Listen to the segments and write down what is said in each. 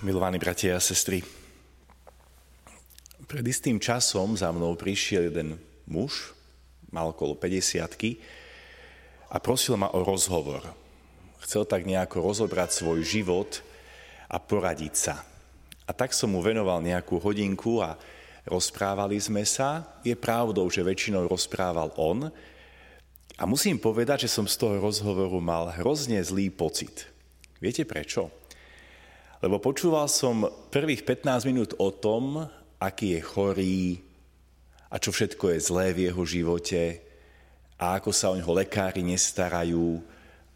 milovaní bratia a sestry. Pred istým časom za mnou prišiel jeden muž, mal okolo 50 a prosil ma o rozhovor. Chcel tak nejako rozobrať svoj život a poradiť sa. A tak som mu venoval nejakú hodinku a rozprávali sme sa. Je pravdou, že väčšinou rozprával on. A musím povedať, že som z toho rozhovoru mal hrozne zlý pocit. Viete prečo? Lebo počúval som prvých 15 minút o tom, aký je chorý a čo všetko je zlé v jeho živote a ako sa o neho lekári nestarajú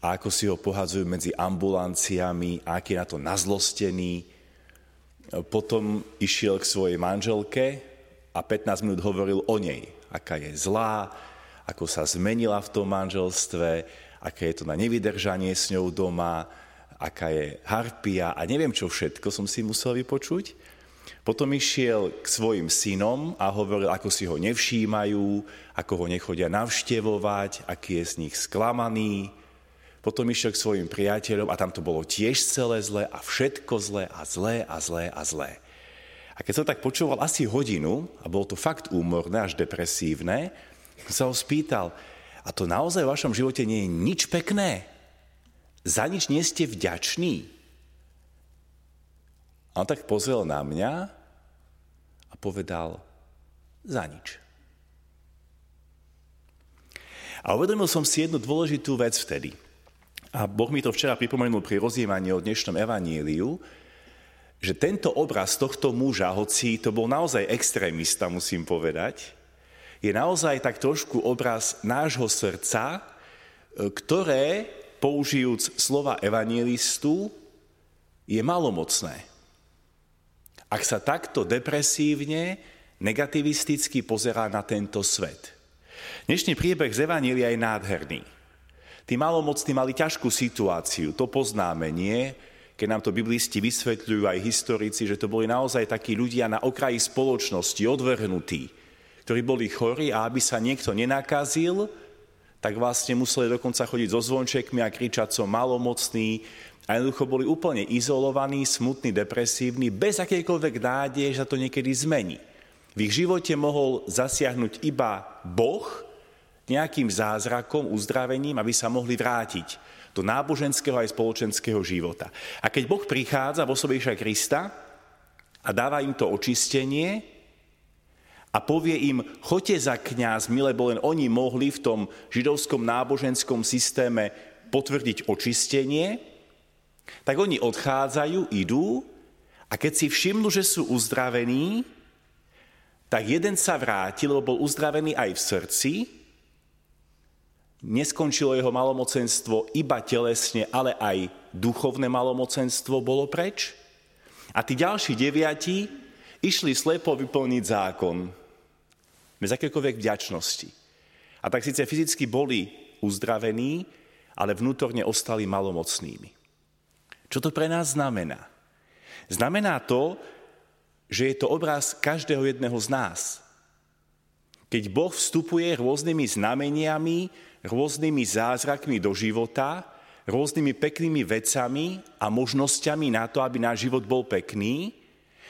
a ako si ho pohadzujú medzi ambulanciami a aký je na to nazlostený. Potom išiel k svojej manželke a 15 minút hovoril o nej, aká je zlá, ako sa zmenila v tom manželstve, aké je to na nevydržanie s ňou doma, aká je harpia a neviem čo všetko som si musel vypočuť. Potom išiel k svojim synom a hovoril, ako si ho nevšímajú, ako ho nechodia navštevovať, aký je z nich sklamaný. Potom išiel k svojim priateľom a tam to bolo tiež celé zlé a všetko zlé a zlé a zlé a zlé. A keď som tak počúval asi hodinu, a bolo to fakt úmorné až depresívne, som sa ho spýtal, a to naozaj v vašom živote nie je nič pekné? Za nič nie ste vďační? A on tak pozrel na mňa a povedal, za nič. A uvedomil som si jednu dôležitú vec vtedy. A Boh mi to včera pripomenul pri rozjímaní o dnešnom evaníliu, že tento obraz tohto muža, hoci to bol naozaj extrémista, musím povedať, je naozaj tak trošku obraz nášho srdca, ktoré použijúc slova evangelistu, je malomocné. Ak sa takto depresívne, negativisticky pozerá na tento svet. Dnešný príbeh z Evanília je nádherný. Tí malomocní mali ťažkú situáciu, to poznáme, nie? Keď nám to biblisti vysvetľujú aj historici, že to boli naozaj takí ľudia na okraji spoločnosti, odvrhnutí, ktorí boli chorí a aby sa niekto nenakazil, tak vlastne museli dokonca chodiť so zvončekmi a kričať som malomocný a jednoducho boli úplne izolovaní, smutní, depresívni, bez akejkoľvek nádeje, že sa to niekedy zmení. V ich živote mohol zasiahnuť iba Boh nejakým zázrakom, uzdravením, aby sa mohli vrátiť do náboženského aj spoločenského života. A keď Boh prichádza v osobe Krista a dáva im to očistenie, a povie im, choďte za kňazmi, lebo len oni mohli v tom židovskom náboženskom systéme potvrdiť očistenie, tak oni odchádzajú, idú a keď si všimnú, že sú uzdravení, tak jeden sa vrátil, lebo bol uzdravený aj v srdci, neskončilo jeho malomocenstvo iba telesne, ale aj duchovné malomocenstvo bolo preč. A tí ďalší deviati išli slepo vyplniť zákon bez akékoľvek vďačnosti. A tak síce fyzicky boli uzdravení, ale vnútorne ostali malomocnými. Čo to pre nás znamená? Znamená to, že je to obraz každého jedného z nás. Keď Boh vstupuje rôznymi znameniami, rôznymi zázrakmi do života, rôznymi peknými vecami a možnosťami na to, aby náš život bol pekný,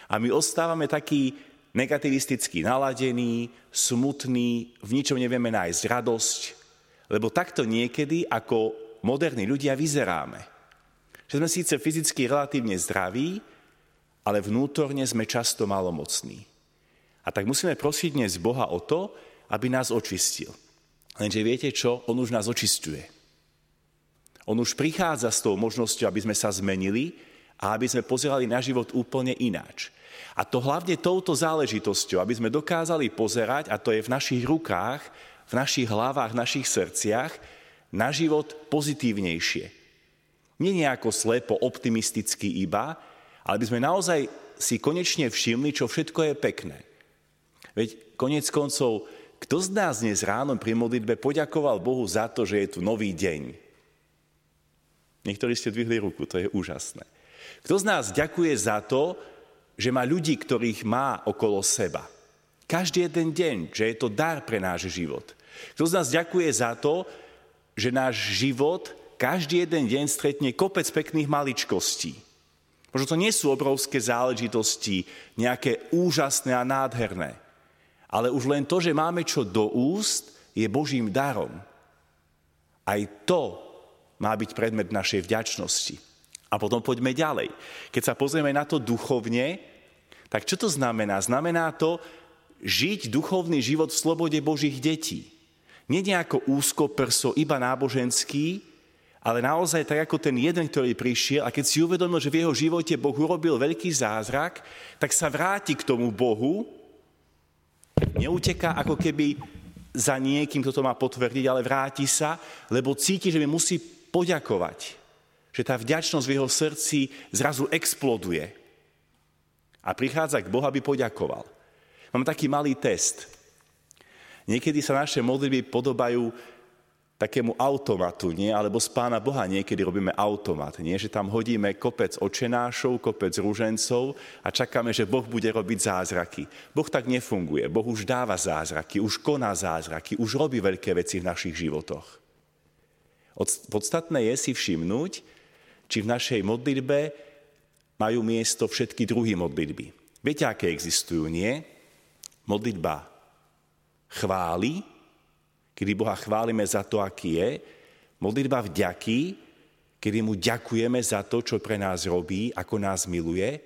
a my ostávame takí negativisticky naladený, smutný, v ničom nevieme nájsť radosť, lebo takto niekedy ako moderní ľudia vyzeráme. Že sme síce fyzicky relatívne zdraví, ale vnútorne sme často malomocní. A tak musíme prosiť dnes Boha o to, aby nás očistil. Lenže viete čo? On už nás očistuje. On už prichádza s tou možnosťou, aby sme sa zmenili a aby sme pozerali na život úplne ináč. A to hlavne touto záležitosťou, aby sme dokázali pozerať, a to je v našich rukách, v našich hlavách, v našich srdciach, na život pozitívnejšie. Nie nejako slepo, optimisticky iba, ale by sme naozaj si konečne všimli, čo všetko je pekné. Veď konec koncov, kto z nás dnes ráno pri modlitbe poďakoval Bohu za to, že je tu nový deň? Niektorí ste dvihli ruku, to je úžasné. Kto z nás ďakuje za to, že má ľudí, ktorých má okolo seba. Každý jeden deň, že je to dar pre náš život. Kto z nás ďakuje za to, že náš život každý jeden deň stretne kopec pekných maličkostí. Možno to nie sú obrovské záležitosti, nejaké úžasné a nádherné. Ale už len to, že máme čo do úst, je Božím darom. Aj to má byť predmet našej vďačnosti. A potom poďme ďalej. Keď sa pozrieme na to duchovne, tak čo to znamená? Znamená to žiť duchovný život v slobode Božích detí. Nie nejako úzko prso, iba náboženský, ale naozaj tak ako ten jeden, ktorý prišiel a keď si uvedomil, že v jeho živote Boh urobil veľký zázrak, tak sa vráti k tomu Bohu, neuteká ako keby za niekým, kto to má potvrdiť, ale vráti sa, lebo cíti, že mi musí poďakovať. Že tá vďačnosť v jeho srdci zrazu exploduje. A prichádza k Bohu, aby poďakoval. Mám taký malý test. Niekedy sa naše modlitby podobajú takému automatu, nie? alebo z Pána Boha niekedy robíme automat, nie? že tam hodíme kopec očenášov, kopec rúžencov a čakáme, že Boh bude robiť zázraky. Boh tak nefunguje. Boh už dáva zázraky, už koná zázraky, už robí veľké veci v našich životoch. Podstatné je si všimnúť, či v našej modlitbe majú miesto všetky druhy modlitby. Viete, aké existujú, nie? Modlitba chváli, kedy Boha chválime za to, aký je, modlitba vďaky, kedy mu ďakujeme za to, čo pre nás robí, ako nás miluje,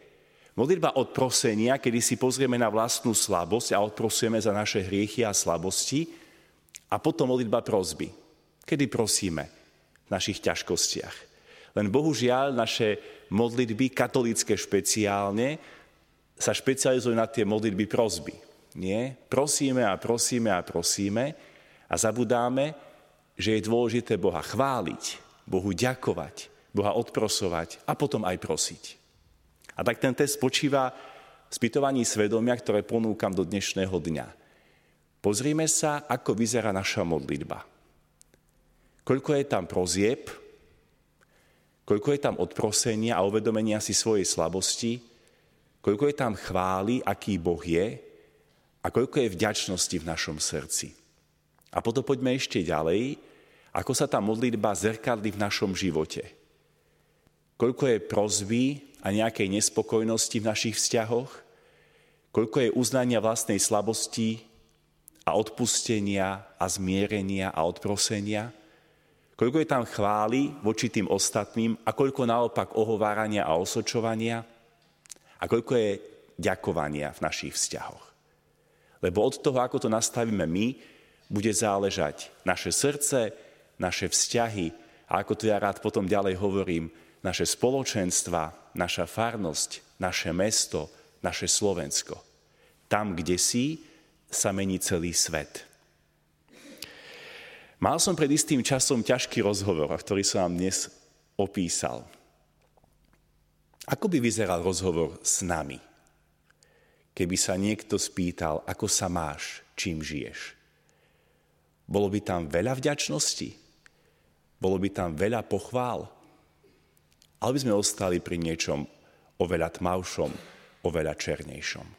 modlitba odprosenia, kedy si pozrieme na vlastnú slabosť a odprosujeme za naše hriechy a slabosti, a potom modlitba prozby, kedy prosíme v našich ťažkostiach. Len bohužiaľ naše modlitby, katolické špeciálne, sa špecializujú na tie modlitby prozby. Nie? Prosíme a prosíme a prosíme, a zabudáme, že je dôležité Boha chváliť, Bohu ďakovať, Boha odprosovať a potom aj prosiť. A tak ten test spočíva v spytovaní svedomia, ktoré ponúkam do dnešného dňa. Pozrime sa, ako vyzerá naša modlitba. Koľko je tam prozieb, koľko je tam odprosenia a uvedomenia si svojej slabosti, koľko je tam chvály, aký Boh je? A koľko je vďačnosti v našom srdci. A potom poďme ešte ďalej, ako sa tá modlitba zrkadli v našom živote. Koľko je prozby a nejakej nespokojnosti v našich vzťahoch, koľko je uznania vlastnej slabosti a odpustenia a zmierenia a odprosenia, koľko je tam chvály voči tým ostatným a koľko naopak ohovárania a osočovania a koľko je ďakovania v našich vzťahoch. Lebo od toho, ako to nastavíme my, bude záležať naše srdce, naše vzťahy a ako to ja rád potom ďalej hovorím, naše spoločenstva, naša farnosť, naše mesto, naše Slovensko. Tam, kde si, sa mení celý svet. Mal som pred istým časom ťažký rozhovor, ktorý som vám dnes opísal. Ako by vyzeral rozhovor s nami, keby sa niekto spýtal, ako sa máš, čím žiješ? Bolo by tam veľa vďačnosti? Bolo by tam veľa pochvál? Ale by sme ostali pri niečom oveľa tmavšom, oveľa černejšom.